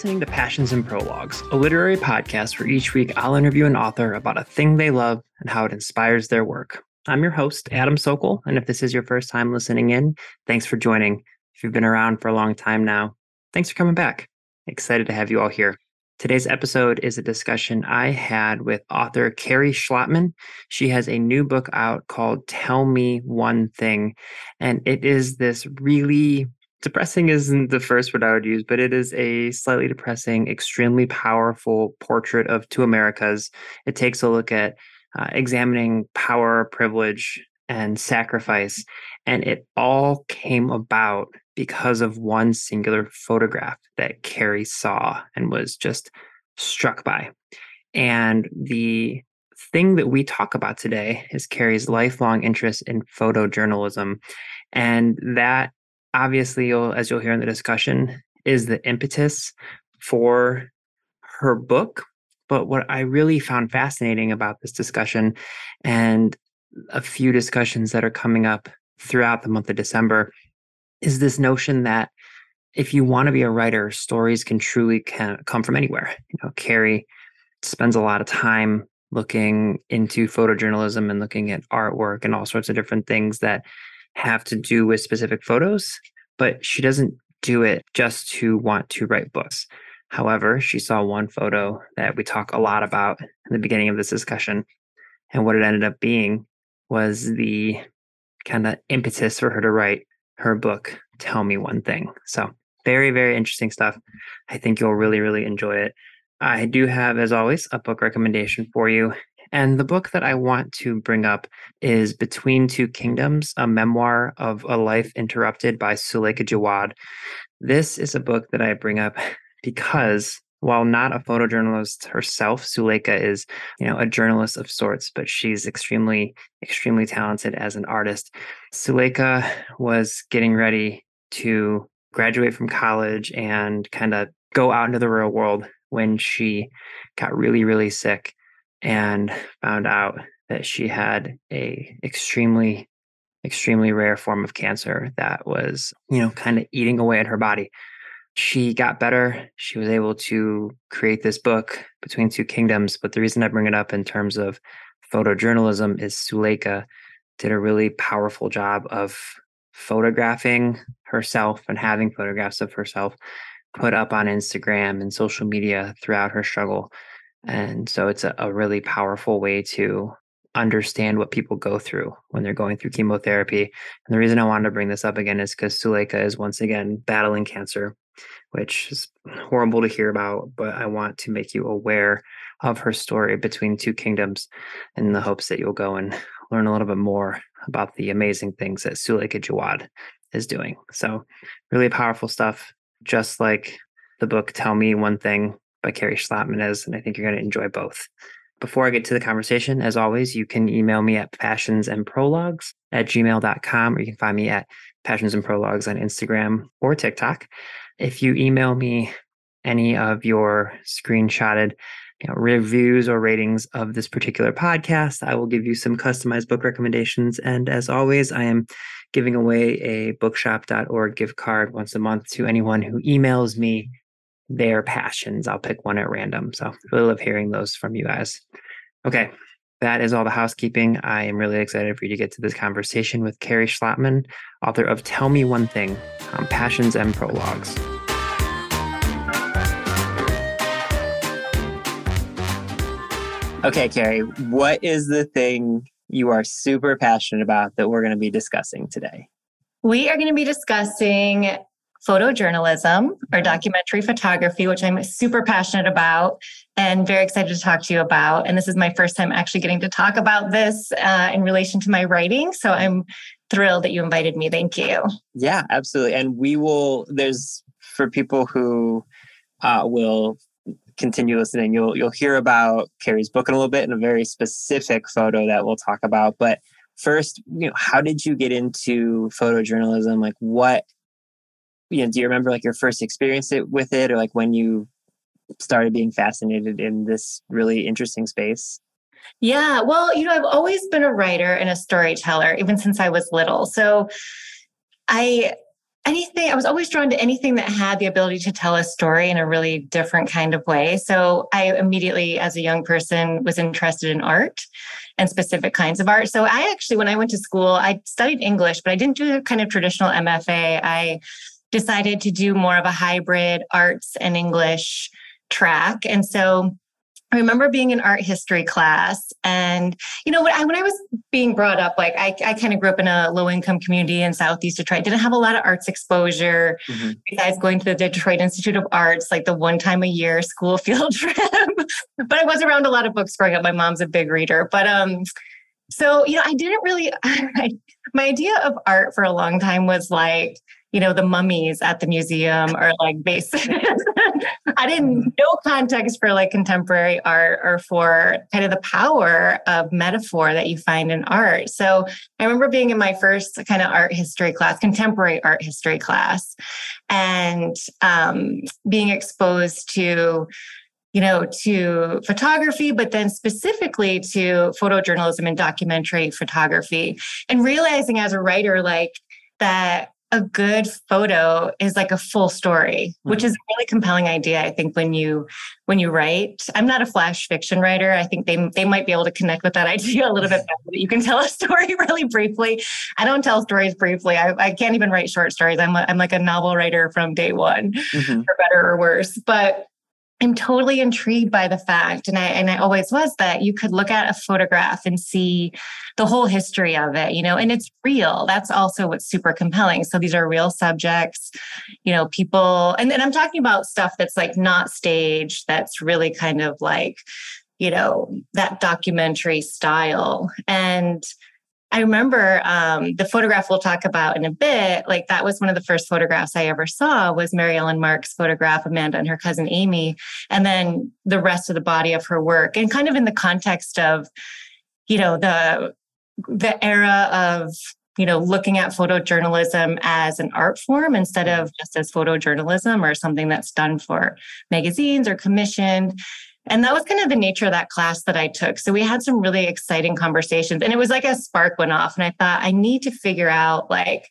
Listening to Passions and Prologues, a literary podcast where each week I'll interview an author about a thing they love and how it inspires their work. I'm your host, Adam Sokol, and if this is your first time listening in, thanks for joining. If you've been around for a long time now, thanks for coming back. Excited to have you all here. Today's episode is a discussion I had with author Kerri Schlottman. She has a new book out called Tell Me One Thing, and it is this really depressing isn't the first word I would use, but it is a slightly depressing, extremely powerful portrait of two Americas. It takes a look at uh, examining power, privilege, and sacrifice. And it all came about because of one singular photograph that Kerri saw and was just struck by. And the thing that we talk about today is Kerri's lifelong interest in photojournalism. And that obviously you'll as you'll hear in the discussion is the impetus for her book. But what i really found fascinating about this discussion and a few discussions that are coming up throughout the month of december is this notion that if you want to be a writer stories can truly can come from anywhere. You know Kerri spends a lot of time looking into photojournalism and looking at artwork and all sorts of different things that have to do with specific photos, but she doesn't do it just to want to write books. However, she saw one photo that we talk a lot about in the beginning of this discussion. And what it ended up being was the kind of impetus for her to write her book, Tell Me One Thing. So, very, very interesting stuff. I think you'll really, really enjoy it. I do have, as always, a book recommendation for you. And the book that I want to bring up is Between Two Kingdoms, a memoir of a life interrupted by Suleika Jaouad. This is a book that I bring up because while not a photojournalist herself, Suleika is, you know, a journalist of sorts, but she's extremely, extremely talented as an artist. Suleika was getting ready to graduate from college and kind of go out into the real world when she got really, really sick and found out that she had a extremely extremely rare form of cancer that was you know kind of eating away at her body. She got better. She was able to create this book between two kingdoms but the reason i bring it up in terms of photojournalism is suleika did a really powerful job of photographing herself and having photographs of herself put up on instagram and social media throughout her struggle and so it's a, a really powerful way to understand what people go through when they're going through chemotherapy. And the reason I wanted to bring this up again is because Suleika is once again battling cancer, which is horrible to hear about, but I want to make you aware of her story between two kingdoms in the hopes that you'll go and learn a little bit more about the amazing things that Suleika Jaouad is doing. So really powerful stuff, just like the book Tell Me One Thing by Kerri Schlottman is, and I think you're going to enjoy both. Before I get to the conversation, as always, you can email me at passionsandprologues at gmail.com, or you can find me at passions and prologues on Instagram or TikTok. If you email me any of your screenshotted you know, reviews or ratings of this particular podcast, I will give you some customized book recommendations. And as always, I am giving away a bookshop.org gift card once a month to anyone who emails me their passions. I'll pick one at random. So I really love hearing those from you guys. Okay, that is all the housekeeping. I am really excited for you to get to this conversation with Kerri Schlottman, author of Tell Me One Thing on Passions and Prologues. Okay, Kerri, what is the thing you are super passionate about that we're going to be discussing today? We are going to be discussing photojournalism or documentary photography, which I'm super passionate about and very excited to talk to you about. And this is my first time actually getting to talk about this uh, in relation to my writing. So I'm thrilled that you invited me. Thank you. Yeah, absolutely. And we will, there's for people who uh, will continue listening, you'll you'll hear about Kerri's book in a little bit and a very specific photo that we'll talk about. But first, you know, how did you get into photojournalism? Like what you know, do you remember like your first experience with it or like when you started being fascinated in this really interesting space? Yeah, well, you know, I've always been a writer and a storyteller, even since I was little. So I anything i was always drawn to anything that had the ability to tell a story in a really different kind of way so i immediately as a young person was interested in art and specific kinds of art so i actually when i went to school i studied english but i didn't do a kind of traditional mfa i decided to do more of a hybrid arts and english track and so I remember being in art history class, and you know, when I, when I was being brought up, like I, I kind of grew up in a low income community in Southeast Detroit, didn't have a lot of arts exposure. Mm-hmm. Besides going to the Detroit Institute of Arts, like the one time a year school field trip, but I was around a lot of books growing up. My mom's a big reader, but um, so you know, I didn't really. I, my idea of art for a long time was like you know, the mummies at the museum or like basic. I didn't mm-hmm. no context for like contemporary art or for kind of the power of metaphor that you find in art. So I remember being in my first kind of art history class, contemporary art history class, and um, being exposed to you know, to photography, but then specifically to photojournalism and documentary photography, and realizing as a writer, like that a good photo is like a full story which is a really compelling idea i think when you when you write. I'm not a flash fiction writer. I think they they might be able to connect with that idea a little bit better you can tell a story really briefly. I don't tell stories briefly. I, I can't even write short stories. I'm, a, I'm like a novel writer from day one mm-hmm. for better or worse. But I'm totally intrigued by the fact, and I and I always was that you could look at a photograph and see the whole history of it, you know, and it's real. That's also what's super compelling. So these are real subjects, you know, people, and, and I'm talking about stuff that's like not staged, that's really kind of like, you know, that documentary style. And I remember um, the photograph we'll talk about in a bit. Like that was one of the first photographs I ever saw was Mary Ellen Mark's photograph, Amanda and her cousin Amy, and then the rest of the body of her work, and kind of in the context of, you know, the the era of you know looking at photojournalism as an art form instead of just as photojournalism or something that's done for magazines or commissioned and that was kind of the nature of that class that I took. So we had some really exciting conversations and it was like a spark went off and I thought I need to figure out like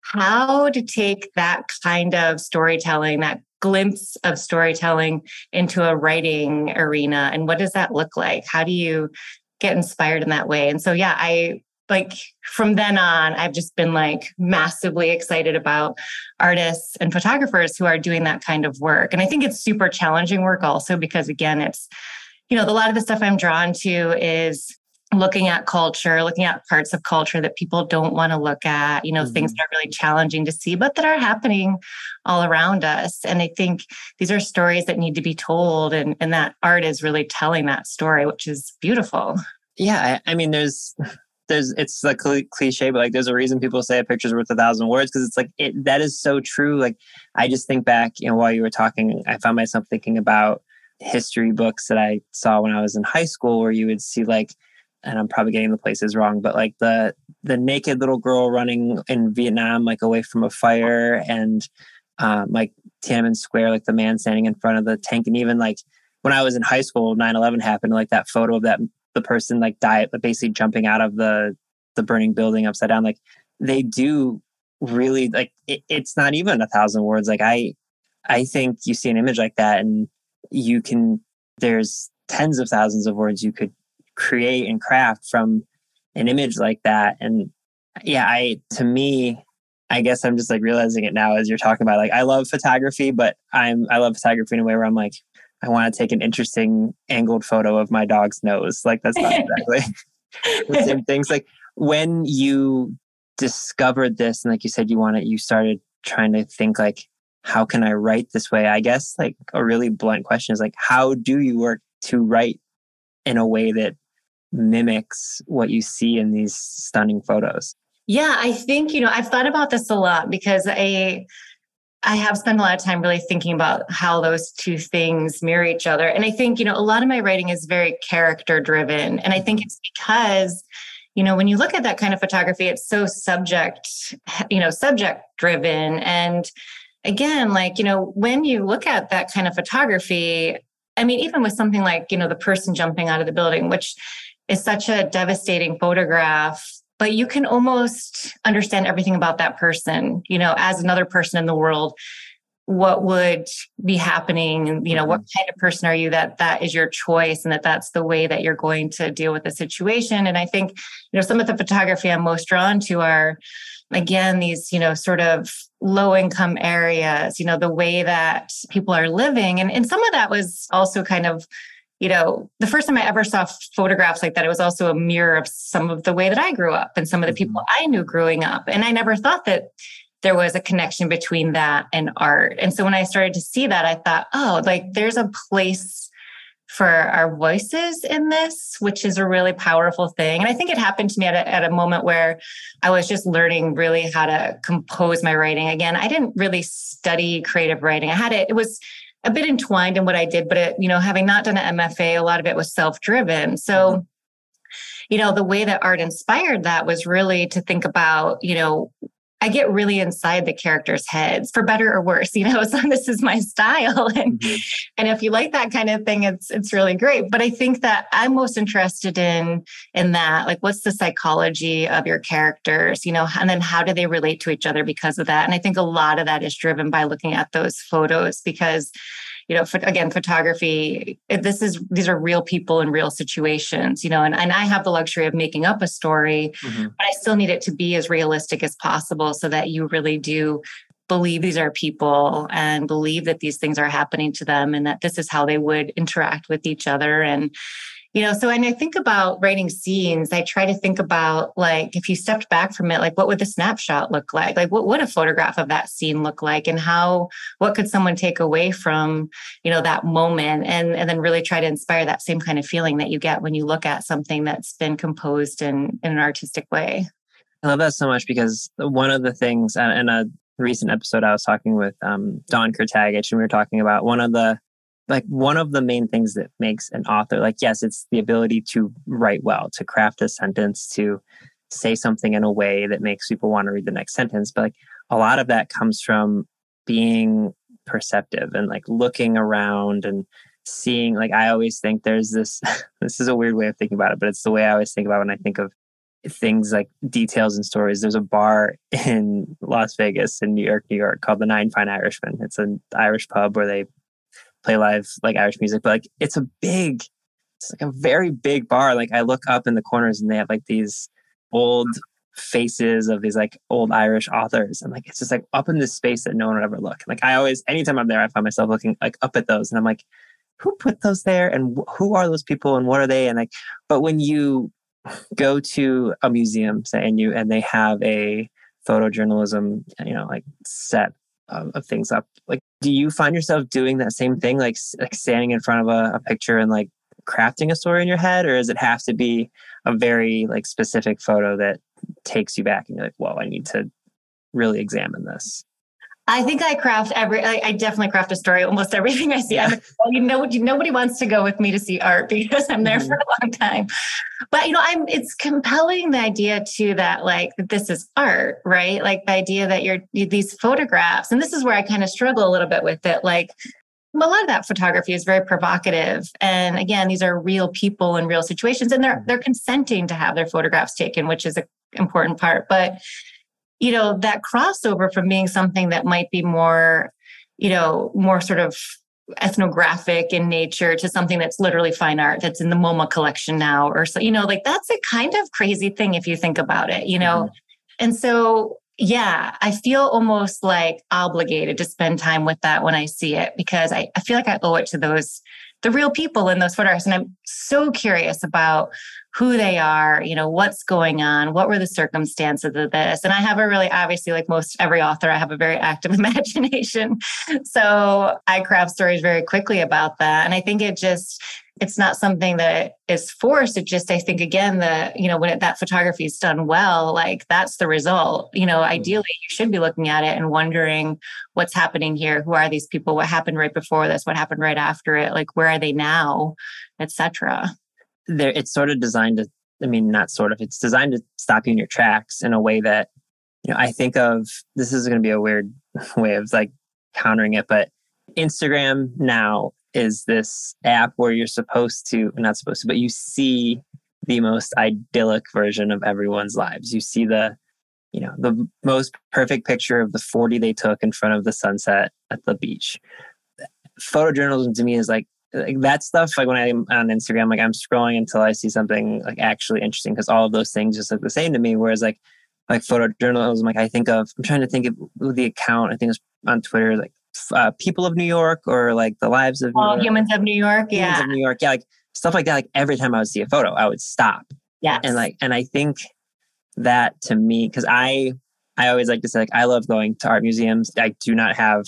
how to take that kind of storytelling, that glimpse of storytelling into a writing arena and what does that look like? How do you get inspired in that way? And so yeah, I like from then on, I've just been like massively excited about artists and photographers who are doing that kind of work. And I think it's super challenging work also because, again, it's, you know, a lot of the stuff I'm drawn to is looking at culture, looking at parts of culture that people don't want to look at, you know, mm-hmm. things that are really challenging to see, but that are happening all around us. And I think these are stories that need to be told, and, and that art is really telling that story, which is beautiful. Yeah. I, I mean, there's, there's it's like cliche, but like there's a reason people say a picture's worth a thousand words because it's like it that is so true. Like I just think back, you know, while you were talking, I found myself thinking about history books that I saw when I was in high school, where you would see like, and I'm probably getting the places wrong, but like the the naked little girl running in Vietnam, like away from a fire, and um, like Tiananmen Square, like the man standing in front of the tank, and even like when I was in high school, 9-11 happened, like that photo of that the person like diet, but basically jumping out of the the burning building upside down. Like they do really like it, it's not even a thousand words. Like I I think you see an image like that and you can there's tens of thousands of words you could create and craft from an image like that. And yeah, I to me, I guess I'm just like realizing it now as you're talking about like I love photography, but I'm I love photography in a way where I'm like I want to take an interesting angled photo of my dog's nose. Like that's not exactly the same things. Like when you discovered this and like you said you wanted you started trying to think like how can I write this way? I guess like a really blunt question is like how do you work to write in a way that mimics what you see in these stunning photos? Yeah, I think, you know, I've thought about this a lot because I I have spent a lot of time really thinking about how those two things mirror each other. And I think, you know, a lot of my writing is very character driven. And I think mm-hmm. it's because, you know, when you look at that kind of photography, it's so subject, you know, subject driven. And again, like, you know, when you look at that kind of photography, I mean, even with something like, you know, the person jumping out of the building, which is such a devastating photograph but you can almost understand everything about that person you know as another person in the world what would be happening you know what mm-hmm. kind of person are you that that is your choice and that that's the way that you're going to deal with the situation and i think you know some of the photography i'm most drawn to are again these you know sort of low income areas you know the way that people are living and and some of that was also kind of you know, the first time I ever saw photographs like that, it was also a mirror of some of the way that I grew up and some of the people mm-hmm. I knew growing up. And I never thought that there was a connection between that and art. And so when I started to see that, I thought, oh, like there's a place for our voices in this, which is a really powerful thing. And I think it happened to me at a, at a moment where I was just learning really how to compose my writing. Again, I didn't really study creative writing. I had it, it was a bit entwined in what I did, but it, you know, having not done an MFA, a lot of it was self-driven. So, mm-hmm. you know, the way that art inspired that was really to think about, you know, I get really inside the characters' heads for better or worse, you know. So this is my style, and mm-hmm. and if you like that kind of thing, it's it's really great. But I think that I'm most interested in in that, like, what's the psychology of your characters, you know, and then how do they relate to each other because of that? And I think a lot of that is driven by looking at those photos because you know, again, photography, this is, these are real people in real situations, you know, and, and I have the luxury of making up a story, mm-hmm. but I still need it to be as realistic as possible so that you really do believe these are people and believe that these things are happening to them and that this is how they would interact with each other. And, you know so when i think about writing scenes i try to think about like if you stepped back from it like what would the snapshot look like? Like what would a photograph of that scene look like? And how what could someone take away from you know that moment? And and then really try to inspire that same kind of feeling that you get when you look at something that's been composed in in an artistic way. I love that so much because one of the things in a recent episode i was talking with um, Dawn Kurtagich and we were talking about one of the like one of the main things that makes an author like yes it's the ability to write well to craft a sentence to say something in a way that makes people want to read the next sentence but like a lot of that comes from being perceptive and like looking around and seeing like i always think there's this this is a weird way of thinking about it but it's the way i always think about when i think of things like details and stories. There's a bar in las vegas in new york new york called the nine fine irishmen. It's an irish pub where they play live like Irish music, but like it's a big, it's like a very big bar. Like I look up in the corners and they have like these old faces of these like old Irish authors. And like it's just like up in this space that no one would ever look. Like I always, anytime I'm there, I find myself looking like up at those and I'm like, who put those there and who are those people and what are they? And like, but when you go to a museum, say, and you and they have a photojournalism, you know, like set of, of things up, like do you find yourself doing that same thing like like standing in front of a, a picture and like crafting a story in your head? Or does it have to be a very like specific photo that takes you back and you're like whoa i need to really examine this I think I craft every. I, I, definitely craft a story. Almost everything I see. Yeah. I'm, well, you know, nobody wants to go with me to see art because I'm there mm-hmm. for a long time. But you know, I'm. It's compelling the idea too that like this is art, right? Like the idea that you're these photographs, and this is where I kind of struggle a little bit with it. Like a lot of that photography is very provocative, and again, these are real people in real situations, and they're they're consenting to have their photographs taken, which is an important part, but you know, that crossover from being something that might be more, you know, more sort of ethnographic in nature to something that's literally fine art that's in the MoMA collection now or so, you know, like that's a kind of crazy thing if you think about it, you know. Mm-hmm. And so yeah, I feel almost like obligated to spend time with that when I see it because I, I feel like I owe it to those the real people in those photographs. And I'm so curious about who they are, you know, what's going on, what were the circumstances of this. And I have a really, obviously, like most every author, I have a very active imagination. So I craft stories very quickly about that. And I think it just, it's not something that is forced. It just, I think, again, the, you know, when it, that photography is done well, like that's the result. You know, mm-hmm. ideally, you should be looking at it and wondering what's happening here. Who are these people? What happened right before this? What happened right after it? Like, where are they now? Etc. There, it's sort of designed to, I mean, not sort of, it's designed to stop you in your tracks in a way that, you know, I think of this is going to be a weird way of like countering it, but Instagram now is this app where you're supposed to, not supposed to, but you see the most idyllic version of everyone's lives. You see the, you know, the most perfect picture of the 40 they took in front of the sunset at the beach. Photojournalism to me is like, like that stuff like when i'm on instagram like i'm scrolling until i see something like actually interesting because all of those things just look the same to me whereas like like photojournalism like i think of i'm trying to think of the account i think it's on twitter like uh, people of New York or like the lives of All humans of New York. Humans yeah. of New York. Yeah. Like stuff like that. Like every time I would see a photo, I would stop. Yeah. And like, and I think that to me, cause I, I always like to say, like, I love going to art museums. I do not have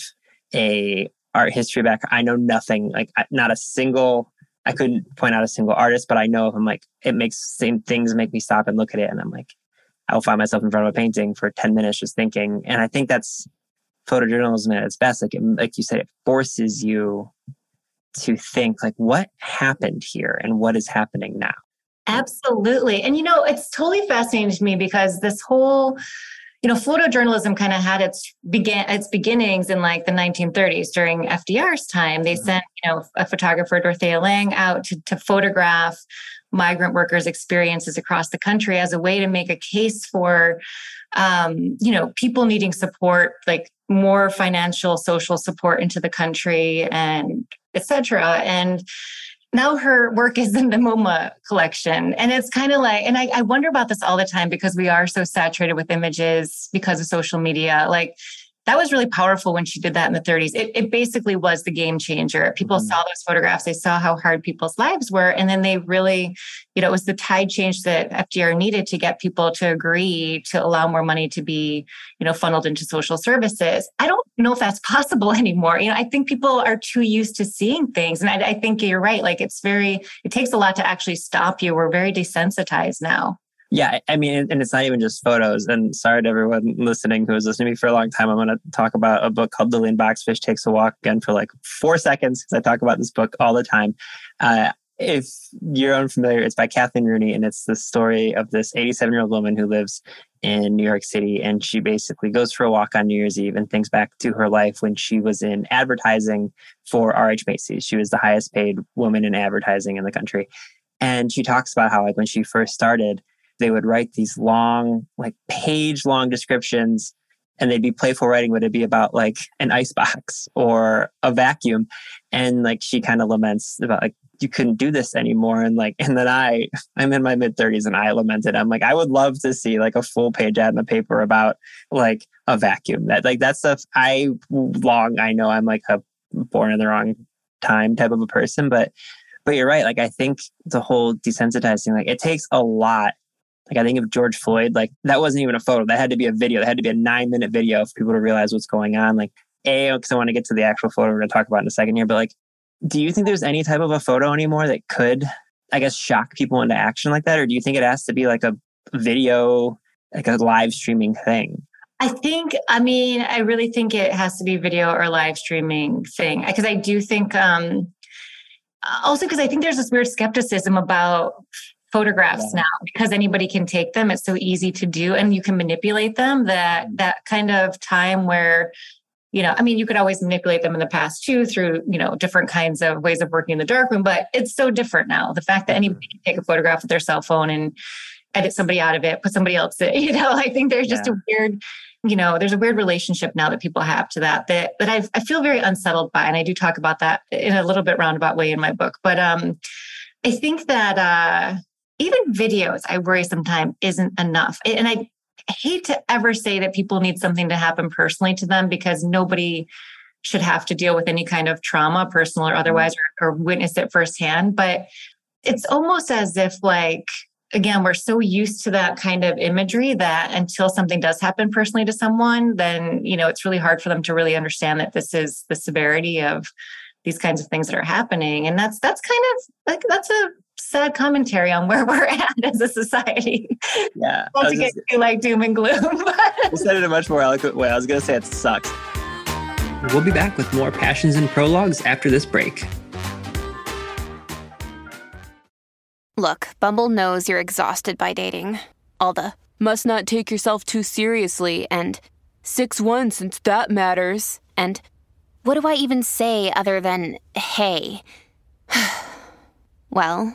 a art history back. I know nothing, like not a single, I couldn't point out a single artist, but I know if I'm like, it makes same things make me stop and look at it. And I'm like, I'll find myself in front of a painting for 10 minutes just thinking. And I think that's photojournalism at its best like it, like you said it forces you to think like what happened here and what is happening now absolutely and you know it's totally fascinating to me because this whole you know photojournalism kind of had its began its beginnings in like the 1930s during fdr's time they mm-hmm. sent you know a photographer dorothea lange out to, to photograph migrant workers experiences across the country as a way to make a case for um, you know people needing support like more financial social support into the country and et cetera. and now her work is in the MoMA collection. And it's kind of like, and I, I, wonder about this all the time because we are so saturated with images because of social media. Like, that was really powerful when she did that in the 30s. It, it basically was the game changer. People mm-hmm. saw those photographs, they saw how hard people's lives were. And then they really, you know, it was the tide change that FDR needed to get people to agree to allow more money to be, you know, funneled into social services. I don't know if that's possible anymore. You know, I think people are too used to seeing things. And I, I think you're right. Like it's very, it takes a lot to actually stop you. We're very desensitized now. Yeah, I mean, and it's not even just photos. And sorry to everyone listening who has listened to me for a long time. I'm going to talk about a book called "The Lillian Boxfish Takes a Walk again for like four seconds because I talk about this book all the time. Uh, if you're unfamiliar, it's by Kathleen Rooney, and it's the story of this 87 year old woman who lives in New York City. And she basically goes for a walk on New Year's Eve and thinks back to her life when she was in advertising for RH Macy's. She was the highest paid woman in advertising in the country. And she talks about how, like, when she first started, they would write these long, like page long descriptions and they'd be playful writing, would it'd be about like an icebox or a vacuum. And like she kind of laments about like, you couldn't do this anymore. And like, and then I, I'm in my mid 30s and I lamented. I'm like, I would love to see like a full page ad in the paper about like a vacuum. That like that stuff I long, I know I'm like a born in the wrong time type of a person, but but you're right. Like I think the whole desensitizing, like it takes a lot like I think of George Floyd, like that wasn't even a photo. That had to be a video. That had to be a nine minute video for people to realize what's going on. Like, A, because I want to get to the actual photo we're going to talk about in a second here. But like, do you think there's any type of a photo anymore that could, I guess, shock people into action like that? Or do you think it has to be like a video, like a live streaming thing? I think, I mean, I really think it has to be video or live streaming thing. Because I do think, um, also because I think there's this weird skepticism about photographs yeah. now because anybody can take them it's so easy to do and you can manipulate them that mm. that kind of time where you know i mean you could always manipulate them in the past too through you know different kinds of ways of working in the darkroom but it's so different now the fact that mm-hmm. anybody can take a photograph with their cell phone and edit somebody out of it put somebody else in you know i think there's just yeah. a weird you know there's a weird relationship now that people have to that that that i I feel very unsettled by and I do talk about that in a little bit roundabout way in my book but um I think that uh even videos, I worry sometimes isn't enough. And I, hate to ever say that people need something to happen personally to them because nobody should have to deal with any kind of trauma, personal or mm-hmm. otherwise, or, or witness it firsthand. But it's almost as if, like, again, we're so used to that kind of imagery that until something does happen personally to someone, then, you know, it's really hard for them to really understand that this is the severity of these kinds of things that are happening. And that's, that's kind of like, that's a sad commentary on where we're at as a society. Yeah. Not to get just, too like doom and gloom. you said it in a much more eloquent way. I was going to say it sucks. We'll be back with more passions and prologues after this break. Look, Bumble knows you're exhausted by dating. All the must not take yourself too seriously and 6 1 since that matters. And what do I even say other than hey? well,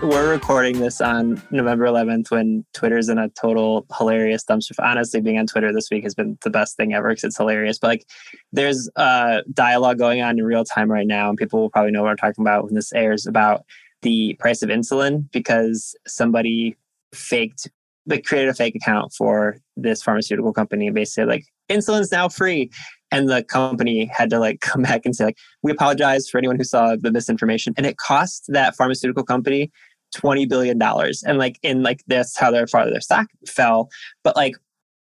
We're recording this on November 11th when Twitter's in a total hilarious dumpster. Honestly, being on Twitter this week has been the best thing ever because it's hilarious. But like, there's a dialogue going on in real time right now, and people will probably know what I'm talking about when this airs about the price of insulin because somebody faked like created a fake account for this pharmaceutical company and basically like insulin's now free and the company had to like come back and say like we apologize for anyone who saw the misinformation and it cost that pharmaceutical company 20 billion dollars and like in like this how their farther their stock fell but like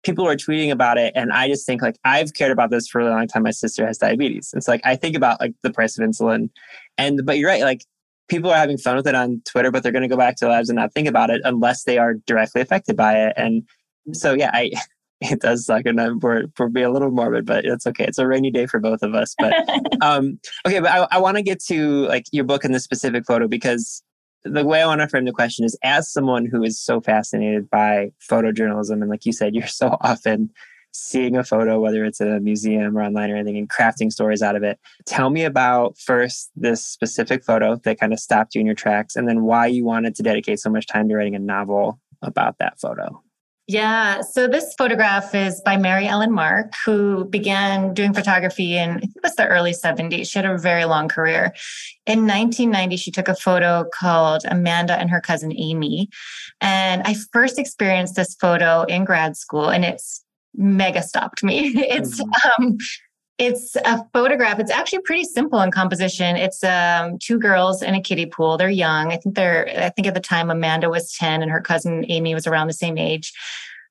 people were tweeting about it and i just think like i've cared about this for a long time my sister has diabetes and so like i think about like the price of insulin and but you're right like people are having fun with it on Twitter, but they're going to go back to lives and not think about it unless they are directly affected by it. And so, yeah, I, it does suck, and we're we're being a little morbid, but it's okay. It's a rainy day for both of us. But um, okay, but I, I want to get to like your book and the specific photo because the way I want to frame the question is as someone who is so fascinated by photojournalism, and like you said, you're so often seeing a photo, whether it's in a museum or online or anything, and crafting stories out of it. Tell me about first this specific photo that kind of stopped you in your tracks, and then why you wanted to dedicate so much time to writing a novel about that photo. Yeah. So this photograph is by Mary Ellen Mark, who began doing photography in I think it was the early 70s. She had a very long career. In 1990, she took a photo called Amanda and her cousin Amy. And I first experienced this photo in grad school, and it's mega stopped me. It's mm-hmm. um it's a photograph. It's actually pretty simple in composition. It's um, two girls in a kiddie pool. They're young. I think they're, I think at the time Amanda was 10 and her cousin Amy was around the same age.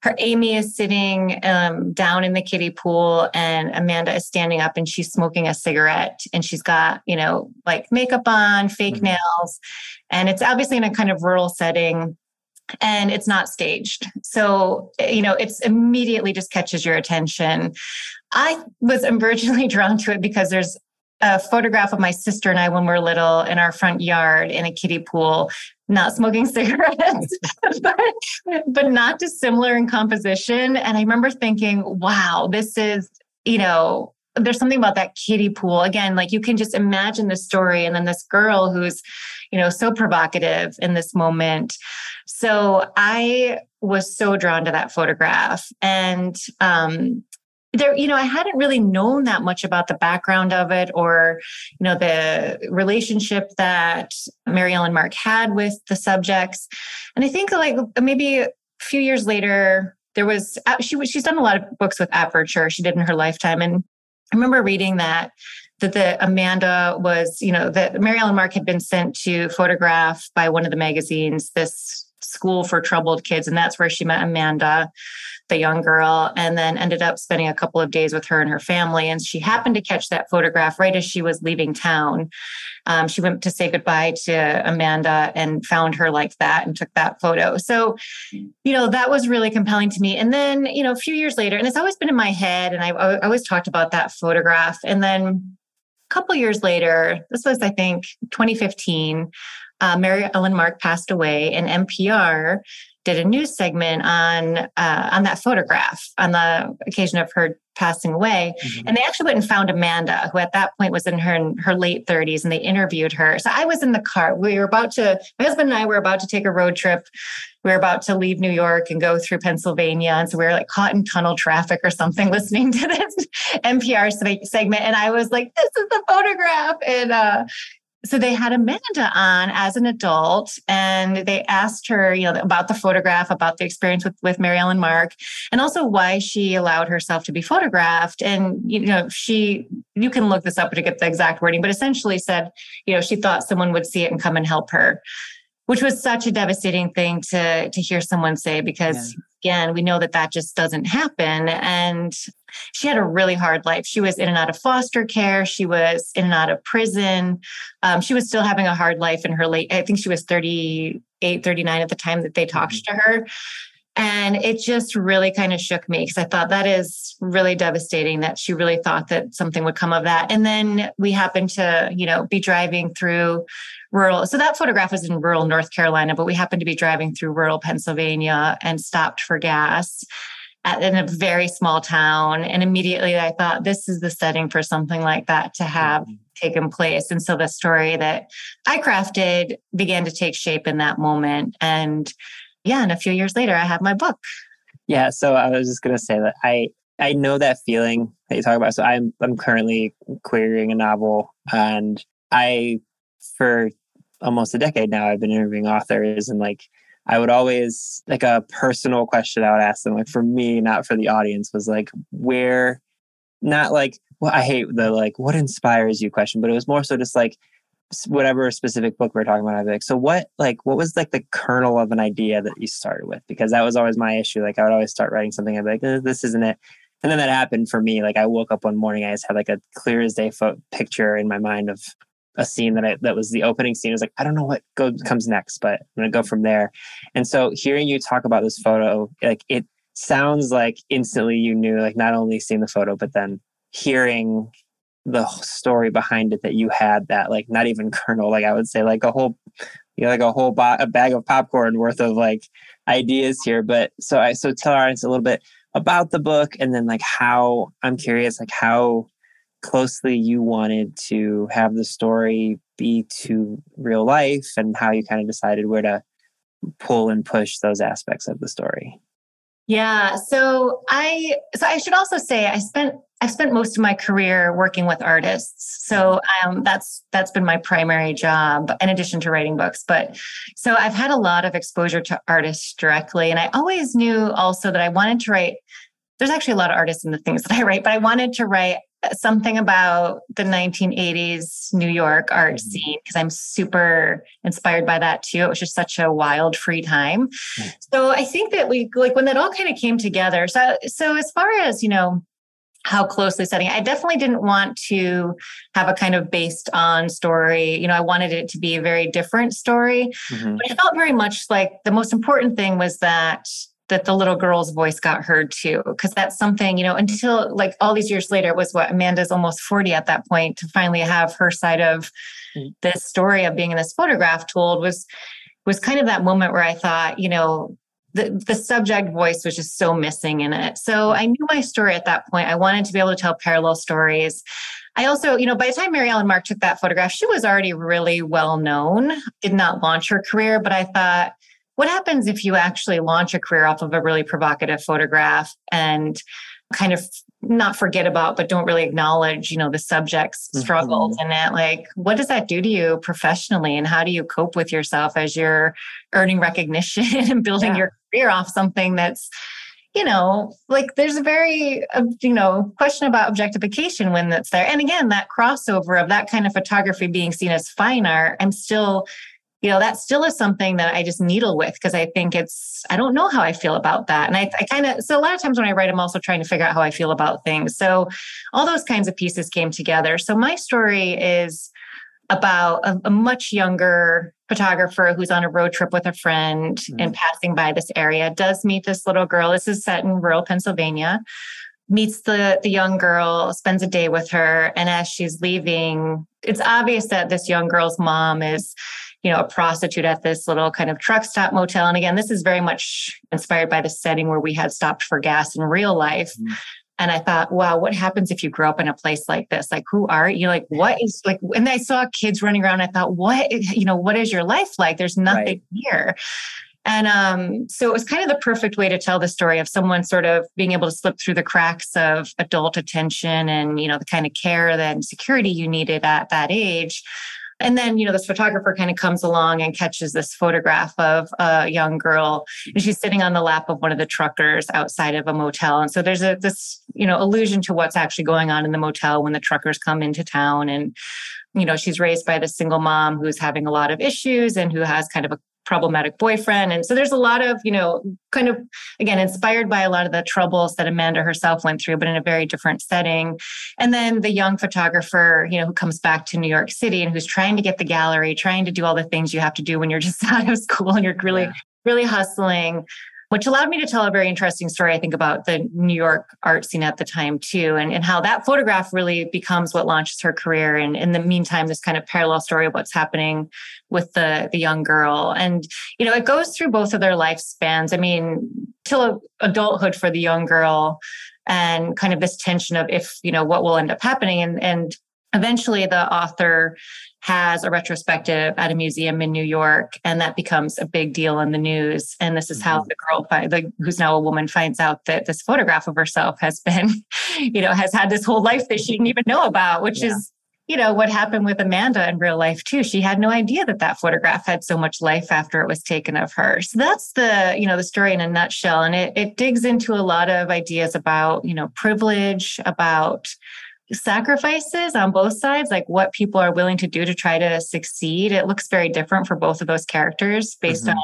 Her Amy is sitting um, down in the kiddie pool and Amanda is standing up and she's smoking a cigarette and she's got, you know, like makeup on, fake mm-hmm. nails. And it's obviously in a kind of rural setting and it's not staged. So, you know, it's immediately just catches your attention. I was originally drawn to it because there's a photograph of my sister and I when we are little in our front yard in a kiddie pool, not smoking cigarettes, but, but not dissimilar in composition. And I remember thinking, wow, this is, you know, there's something about that kiddie pool. Again, like you can just imagine the story. And then this girl who's, you know, so provocative in this moment. So I was so drawn to that photograph. And um, there, you know, I hadn't really known that much about the background of it or, you know, the relationship that Mary Ellen Mark had with the subjects. And I think like maybe a few years later, there was uh, she she's done a lot of books with Aperture. She did in her lifetime, and I remember reading that that the Amanda was, you know, that Mary Ellen Mark had been sent to photograph by one of the magazines this school for troubled kids, and that's where she met Amanda, the young girl, and then ended up spending a couple of days with her and her family. And she happened to catch that photograph right as she was leaving town. Um, she went to say goodbye to Amanda and found her like that and took that photo. So, you know, that was really compelling to me. And then, you know, a few years later, and it's always been in my head, and I, I always talked about that photograph. And then a couple years later, this was, I think, 2015, uh, Mary Ellen Mark passed away, and NPR did a news segment on uh, on that photograph on the occasion of her passing away. Mm-hmm. and they actually went and found amanda who at that point was in her in her late 30s and they interviewed her. So i was in the car. We were about to my husband and i were about to take a road trip. We were about to leave new york and go through pennsylvania and so we were like caught in tunnel traffic or something listening to this npr segment and i was like this is the photograph! And uh so they had Amanda on as an adult and they asked her, you know, about the photograph, about the experience with, with Mary Ellen Mark, and also why she allowed herself to be photographed. And, you know, she, you can look this up to get the exact wording, but essentially said, you know, she thought someone would see it and come and help her which was such a devastating thing to to hear someone say because yeah. again we know that that just doesn't happen and she had a really hard life she was in and out of foster care she was in and out of prison um, she was still having a hard life in her late i think she was 38 39 at the time that they talked mm-hmm. to her and it just really kind of shook me because I thought that is really devastating that she really thought that something would come of that. And then we happened to, you know, be driving through rural. So that photograph was in rural North Carolina, but we happened to be driving through rural Pennsylvania and stopped for gas in a very small town. And immediately I thought, this is the setting for something like that to have mm-hmm. taken place. And so the story that I crafted began to take shape in that moment. And yeah, and a few years later, I have my book. Yeah. So I was just going to say that I, I know that feeling that you talk about. So I'm, I'm currently querying a novel and I, for almost a decade now, I've been interviewing authors and like, I would always like a personal question I would ask them, like for me, not for the audience, was like, where, not like, well, I hate the like, what inspires you question, but it was more so just like, whatever specific book we're talking about, I'd be like, so what, like, what was like the kernel of an idea that you started with? Because that was always my issue. Like, I would always start writing something, I'd be like, eh, this isn't it. And then that happened for me. Like, I woke up one morning, I just had like a clear as day fo- picture in my mind of a scene that I, that was the opening scene. I was like, I don't know what goes comes next, but I'm gonna go from there. And so, hearing you talk about this photo, like, it sounds like instantly you knew, like, not only seeing the photo, but then hearing the story behind it that you had that like not even kernel like i would say like a whole you know like a whole bo- a bag of popcorn worth of like ideas here but so i so tell our audience a little bit about the book and then like how i'm curious like how closely you wanted to have the story be to real life and how you kind of decided where to pull and push those aspects of the story yeah so i so i should also say i spent I've spent most of my career working with artists, so um, that's that's been my primary job, in addition to writing books. But so I've had a lot of exposure to artists directly, and I always knew also that I wanted to write. There's actually a lot of artists in the things that I write, but I wanted to write something about the 1980s New York art mm-hmm. scene because I'm super inspired by that too. It was just such a wild, free time. So I think that we like when that all kind of came together. So so as far as you know how closely setting i definitely didn't want to have a kind of based on story you know i wanted it to be a very different story mm-hmm. but it felt very much like the most important thing was that that the little girl's voice got heard too because that's something you know until like all these years later it was what amanda's almost 40 at that point to finally have her side of mm-hmm. this story of being in this photograph told was was kind of that moment where i thought you know the, the subject voice was just so missing in it. So I knew my story at that point. I wanted to be able to tell parallel stories. I also, you know, by the time Mary Ellen Mark took that photograph, she was already really well known, did not launch her career, but I thought, what happens if you actually launch a career off of a really provocative photograph and kind of not forget about but don't really acknowledge you know the subject's struggles mm-hmm. and it like what does that do to you professionally and how do you cope with yourself as you're earning recognition and building yeah. your career off something that's you know like there's a very uh, you know question about objectification when that's there and again that crossover of that kind of photography being seen as fine art i'm still you know, that still is something that I just needle with because I think it's, I don't know how I feel about that. And I, I kind of, so a lot of times when I write, I'm also trying to figure out how I feel about things. So all those kinds of pieces came together. So my story is about a, a much younger photographer who's on a road trip with a friend mm-hmm. and passing by this area, does meet this little girl. This is set in rural Pennsylvania meets the the young girl spends a day with her and as she's leaving it's obvious that this young girl's mom is you know, a prostitute at this little kind of truck stop motel. And again, this is very much inspired by the setting where we had stopped for gas in real life. Mm-hmm. And I thought, wow, what happens if you grow up in a place like this? Like, who are you? Like, what is like, and I saw kids running around. I thought, what, you know, what is your life like? There's nothing right. here. And um, so it was kind of the perfect way to tell the story of someone sort of being able to slip through the cracks of adult attention and, you know, the kind of care and security you needed at that age. And then, you know, this photographer kind of comes along and catches this photograph of a young girl, and she's sitting on the lap of one of the truckers outside of a motel. And so there's a this, you know, allusion to what's actually going on in the motel when the truckers come into town. And, you know, she's raised by this single mom who's having a lot of issues and who has kind of a problematic boyfriend. And so there's a lot of, you know, kind of, again, inspired by a lot of the troubles that Amanda herself went through, but in a very different setting. And then the young photographer, you know, who comes back to New York City and who's trying to get the gallery, trying to do all the things you have to do when you're just out of school and you're really, yeah. really hustling which allowed me to tell a very interesting story, I think, about the New York art scene at the time, too, and, and how that photograph really becomes what launches her career. And in the meantime, this kind of parallel story of what's happening with the, the young girl. And, you know, it goes through both of their lifespans. I mean, till adulthood for the young girl and kind of this tension of if, you know, what will end up happening. And, and eventually the author has a retrospective at a museum in New York, and that becomes a big deal in the news. And this is mm-hmm. how the girl, the, who's now a woman, finds out that this photograph of herself has been, you know, has had this whole life that she didn't even know about, which yeah. is, you know, what happened with Amanda in real life too. She had no idea that that photograph had so much life after it was taken of her. So that's the, you know, the story in a nutshell, and it it digs into a lot of ideas about, you know, privilege, about sacrifices on both sides, like what people are willing to do to try to succeed. It looks very different for both of those characters based mm-hmm.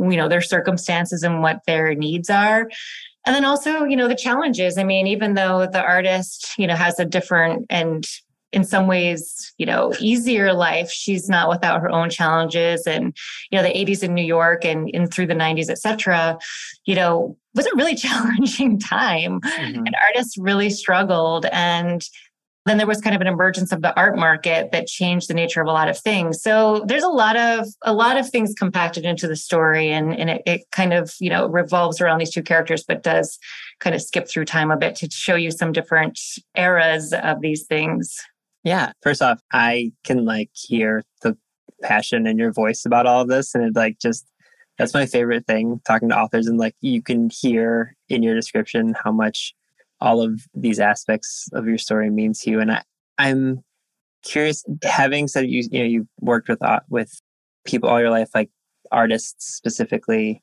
on, you know, their circumstances and what their needs are. And then also, you know, the challenges. I mean, even though the artist, you know, has a different and in some ways, you know, easier life. She's not without her own challenges. And, you know, the 80s in New York and, and through the 90s, et cetera, you know, was a really challenging time. Mm-hmm. And artists really struggled. And then there was kind of an emergence of the art market that changed the nature of a lot of things. So there's a lot of a lot of things compacted into the story, and and it, it kind of you know revolves around these two characters, but does kind of skip through time a bit to show you some different eras of these things. Yeah. First off, I can like hear the passion in your voice about all of this. And it like just, that's my favorite thing talking to authors. And like you can hear in your description how much all of these aspects of your story means to you. And I, I'm curious, having said you, you know, you've worked with, uh, with people all your life, like artists specifically.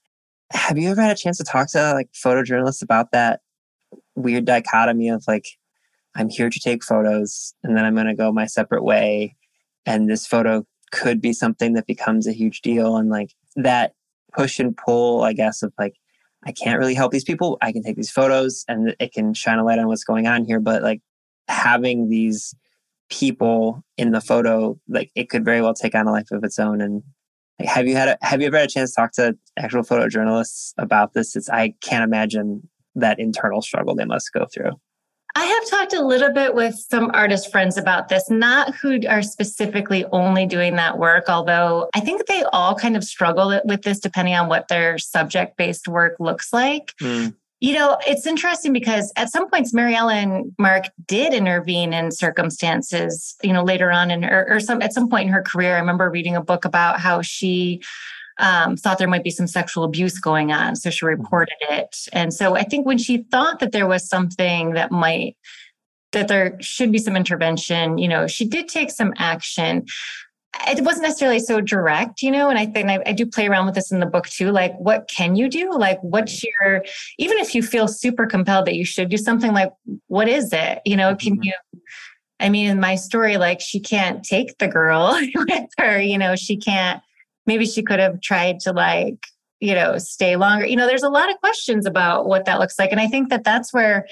Have you ever had a chance to talk to like photojournalists about that weird dichotomy of like I'm here to take photos and then I'm going to go my separate way. And this photo could be something that becomes a huge deal. And like that push and pull, I guess, of like, I can't really help these people. I can take these photos and it can shine a light on what's going on here. But like having these people in the photo, like it could very well take on a life of its own. And like, have you had a, have you ever had a chance to talk to actual photojournalists about this? It's I can't imagine that internal struggle they must go through. I have talked a little bit with some artist friends about this, not who are specifically only doing that work, although I think they all kind of struggle with this depending on what their subject based work looks like. Mm. You know, it's interesting because at some points, Mary Ellen Mark did intervene in circumstances, you know, later on in her, or some, at some point in her career. I remember reading a book about how she um, thought there might be some sexual abuse going on. So she mm-hmm. reported it. And so I think when she thought that there was something that might, that there should be some intervention, you know, she did take some action. It wasn't necessarily so direct, you know, and I think I, I do play around with this in the book too. Like, what can you do? Like, what's your, even if you feel super compelled that you should do something, like, what is it? You know, can mm-hmm. you, I mean, in my story, like, she can't take the girl with her, you know, she can't, maybe she could have tried to like you know stay longer you know there's a lot of questions about what that looks like and i think that that's where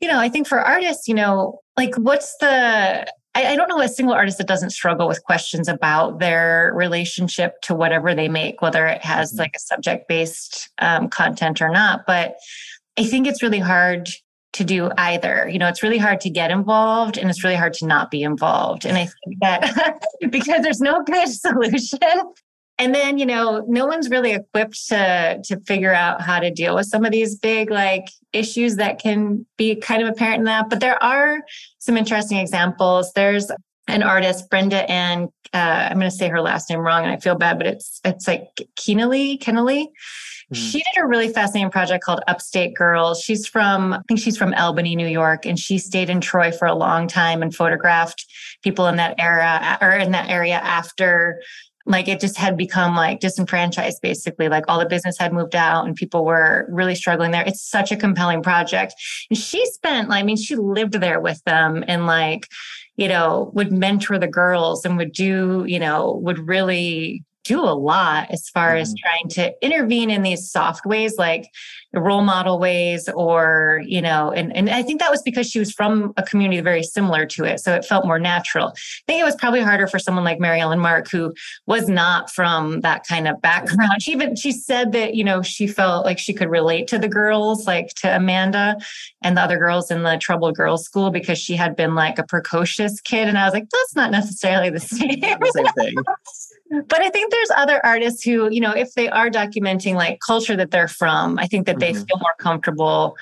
you know i think for artists you know like what's the I, I don't know a single artist that doesn't struggle with questions about their relationship to whatever they make whether it has mm-hmm. like a subject based um, content or not but i think it's really hard to do either. You know, it's really hard to get involved and it's really hard to not be involved. And I think that because there's no good solution. And then, you know, no one's really equipped to to figure out how to deal with some of these big like issues that can be kind of apparent in that. But there are some interesting examples. There's an artist, Brenda Ann. Uh, I'm going to say her last name wrong, and I feel bad, but it's it's like Kenneally, Kenneally. Mm-hmm. She did a really fascinating project called Upstate Girls. She's from, I think she's from Albany, New York, and she stayed in Troy for a long time and photographed people in that era or in that area after like it just had become like disenfranchised basically like all the business had moved out and people were really struggling there it's such a compelling project and she spent like i mean she lived there with them and like you know would mentor the girls and would do you know would really do a lot as far mm-hmm. as trying to intervene in these soft ways like role model ways or you know and, and i think that was because she was from a community very similar to it so it felt more natural. I think it was probably harder for someone like mary ellen mark who was not from that kind of background. She even she said that you know she felt like she could relate to the girls like to amanda and the other girls in the troubled girls school because she had been like a precocious kid and i was like that's not necessarily the same, the same thing but I think there's other artists who, you know, if they are documenting like culture that they're from, I think that they mm-hmm. feel more comfortable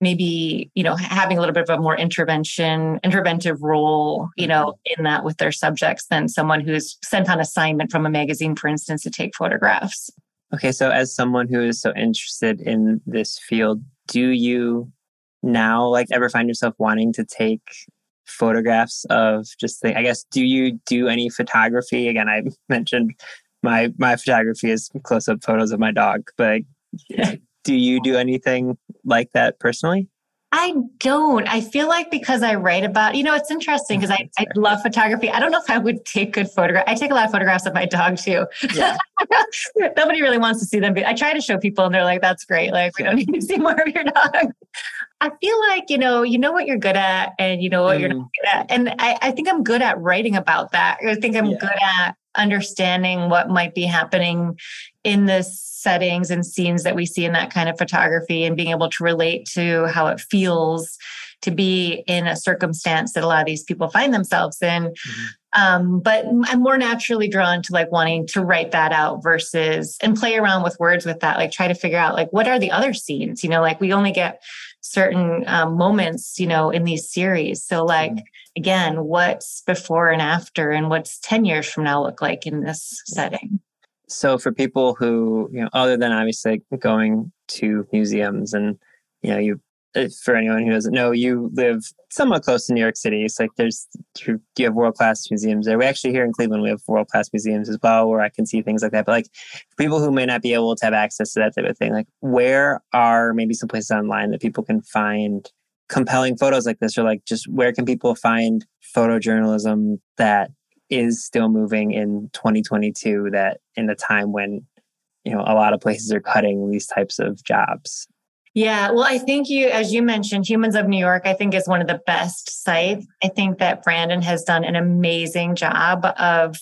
maybe you know having a little bit of a more intervention interventive role you know mm-hmm. in that with their subjects than someone who's sent on assignment from a magazine for instance to take photographs okay so as someone who is so interested in this field do you now like ever find yourself wanting to take photographs of just the, I guess, do you do any photography? Again, I mentioned my my photography is close up photos of my dog, but do you do anything like that personally? I don't. I feel like because I write about, you know, it's interesting because I, I love photography. I don't know if I would take good photographs. I take a lot of photographs of my dog too. Yeah. Nobody really wants to see them. I try to show people and they're like, that's great. Like, we don't need to see more of your dog. I feel like, you know, you know what you're good at and you know what mm. you're not mm. good at. And I, I, think I'm good at writing about that. I think I'm yeah. good at understanding what might be happening in the settings and scenes that we see in that kind of photography and being able to relate to how it feels to be in a circumstance that a lot of these people find themselves in. Mm-hmm. Um, but I'm more naturally drawn to like wanting to write that out versus and play around with words with that, like try to figure out like what are the other scenes, you know, like we only get certain um, moments, you know, in these series. So like, again, what's before and after, and what's 10 years from now look like in this setting? So, for people who, you know, other than obviously going to museums and, you know, you, Uh, for anyone who doesn't know, you live somewhat close to New York City. It's like there's, you have world class museums there. We actually here in Cleveland, we have world class museums as well, where I can see things like that. But like people who may not be able to have access to that type of thing, like where are maybe some places online that people can find compelling photos like this or like just where can people find photojournalism that is still moving in 2022 that in a time when you know a lot of places are cutting these types of jobs yeah well i think you as you mentioned humans of new york i think is one of the best sites i think that brandon has done an amazing job of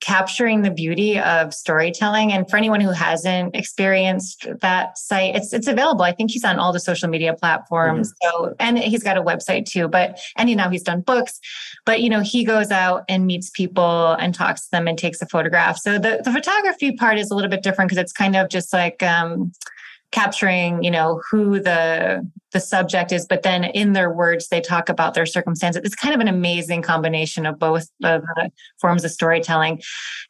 capturing the beauty of storytelling. And for anyone who hasn't experienced that site, it's it's available. I think he's on all the social media platforms. Mm-hmm. So and he's got a website too. But and you know he's done books. But you know he goes out and meets people and talks to them and takes a photograph. So the the photography part is a little bit different because it's kind of just like um, capturing you know who the the subject is but then in their words they talk about their circumstances it's kind of an amazing combination of both of the forms of storytelling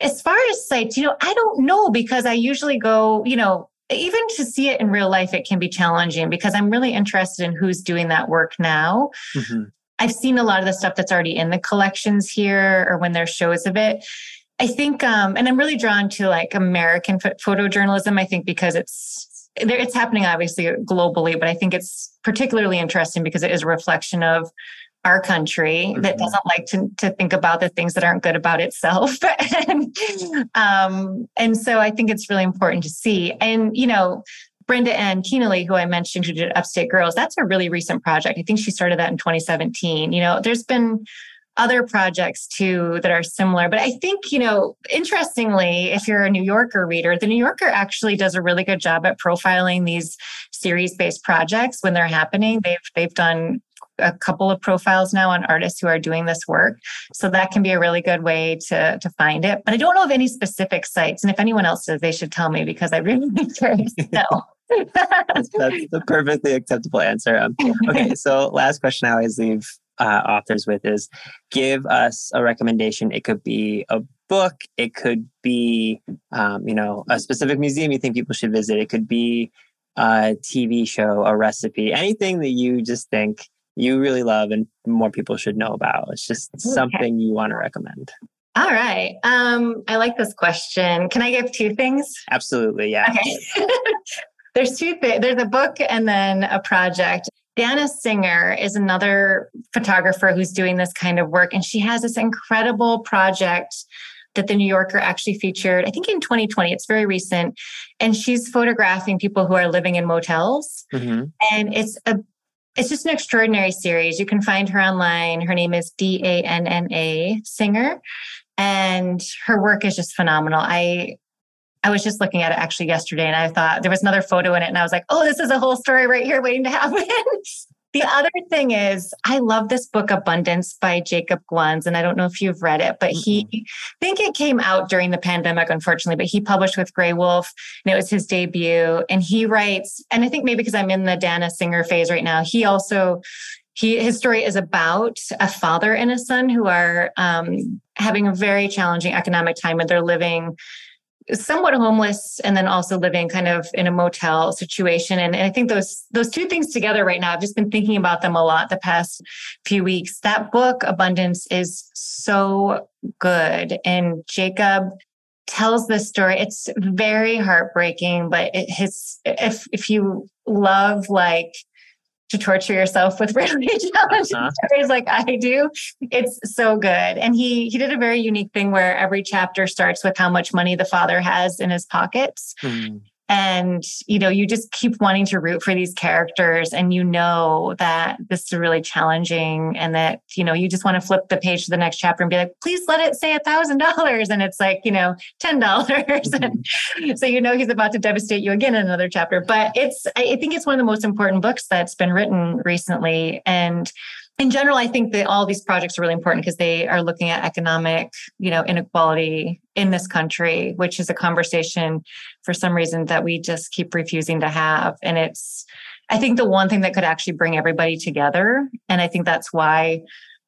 as far as sites you know i don't know because i usually go you know even to see it in real life it can be challenging because i'm really interested in who's doing that work now mm-hmm. i've seen a lot of the stuff that's already in the collections here or when there's shows of it I think, um, and I'm really drawn to like American photojournalism. I think because it's it's happening obviously globally, but I think it's particularly interesting because it is a reflection of our country mm-hmm. that doesn't like to, to think about the things that aren't good about itself. and, um, and so I think it's really important to see. And, you know, Brenda Ann Kenneally, who I mentioned, who did Upstate Girls, that's a really recent project. I think she started that in 2017. You know, there's been other projects too that are similar. But I think, you know, interestingly, if you're a New Yorker reader, the New Yorker actually does a really good job at profiling these series-based projects when they're happening. They've they've done a couple of profiles now on artists who are doing this work. So that can be a really good way to, to find it. But I don't know of any specific sites. And if anyone else does, they should tell me because I really curious to know. that's, that's the perfectly acceptable answer. Um, okay, so last question I always leave uh, authors with is give us a recommendation. It could be a book, it could be, um, you know, a specific museum you think people should visit. It could be a TV show, a recipe, anything that you just think you really love and more people should know about. It's just okay. something you want to recommend. All right. Um, I like this question. Can I give two things? Absolutely. Yeah. Okay. there's two things. There's a book and then a project. Danna Singer is another photographer who's doing this kind of work, and she has this incredible project that the New Yorker actually featured, I think in 2020. It's very recent. And she's photographing people who are living in motels. Mm-hmm. And it's a it's just an extraordinary series. You can find her online. Her name is D A N N A Singer, and her work is just phenomenal. I I was just looking at it actually yesterday and I thought there was another photo in it and I was like, oh, this is a whole story right here waiting to happen. the other thing is I love this book Abundance by Jacob Gwanz and I don't know if you've read it, but he I think it came out during the pandemic unfortunately, but he published with Graywolf and it was his debut and he writes and I think maybe because I'm in the Danna Singer phase right now, he also he his story is about a father and a son who are um, having a very challenging economic time and they're living somewhat homeless and then also living kind of in a motel situation. And, and, i think those those two things together right now i've just been thinking about them a lot the past few weeks. That book abundance is so good. And jakob tells this story. It's very heartbreaking but it his if if you love like to torture yourself with really challenging uh-huh. stories like I do. It's so good. And he he did a very unique thing where every chapter starts with how much money the father has in his pockets. Mm and you know you just keep wanting to root for these characters and you know that this is really challenging and that you know you just want to flip the page to the next chapter and be like please let it say a thousand dollars. And it's like you know ten dollars. Mm-hmm. and so you know he's about to devastate you again in another chapter. But it's i think it's one of the most important books that's been written recently. And in general, I think that all these projects are really important because they are looking at economic, you know, inequality in this country, which is a conversation for some reason that we just keep refusing to have. And it's, I think, the one thing that could actually bring everybody together. And I think that's why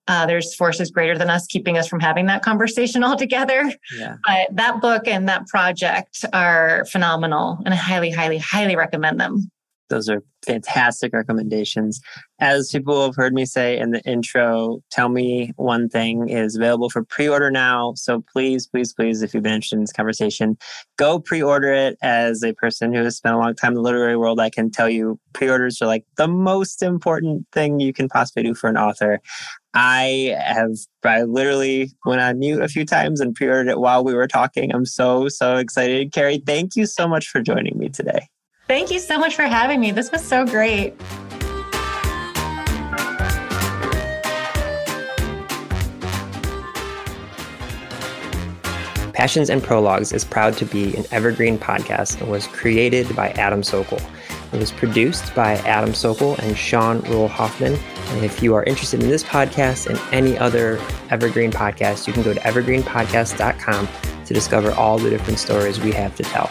uh, there's forces greater than us keeping us from having that conversation altogether. Yeah. But that book and that project are phenomenal, and I highly, highly, highly recommend them. Those are fantastic recommendations. As people have heard me say in the intro, Tell Me One Thing is available for pre order now. So please, please, please, if you've been interested in this conversation, go pre order it. As a person who has spent a long time in the literary world, I can tell you pre orders are like the most important thing you can possibly do for an author. I have I literally went on mute a few times and pre-ordered it while we were talking. I'm so so excited. Kerri, thank you so much for joining me today. Thank you so much for having me. This was so great. Passions and Prologues is proud to be an evergreen podcast and was created by Adam Sokol. It was produced by Adam Sokol and Sean Rule Hoffman. And if you are interested in this podcast and any other evergreen podcast, you can go to evergreenpodcast.com to discover all the different stories we have to tell.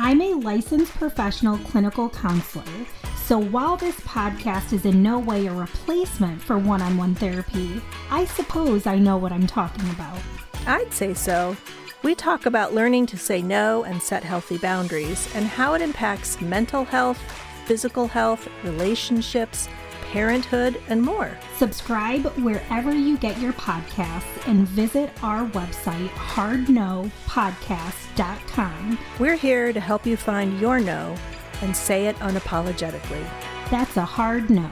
I'm a licensed professional clinical counselor so while this podcast is in no way a replacement for one on one therapy, I suppose I know what I'm talking about. I'd say so. We talk about learning to say no and set healthy boundaries and how it impacts mental health, physical health, relationships, parenthood, and more. Subscribe wherever you get your podcasts and visit our website, hardnopodcast.com. We're here to help you find your no and say it unapologetically. That's a hard no.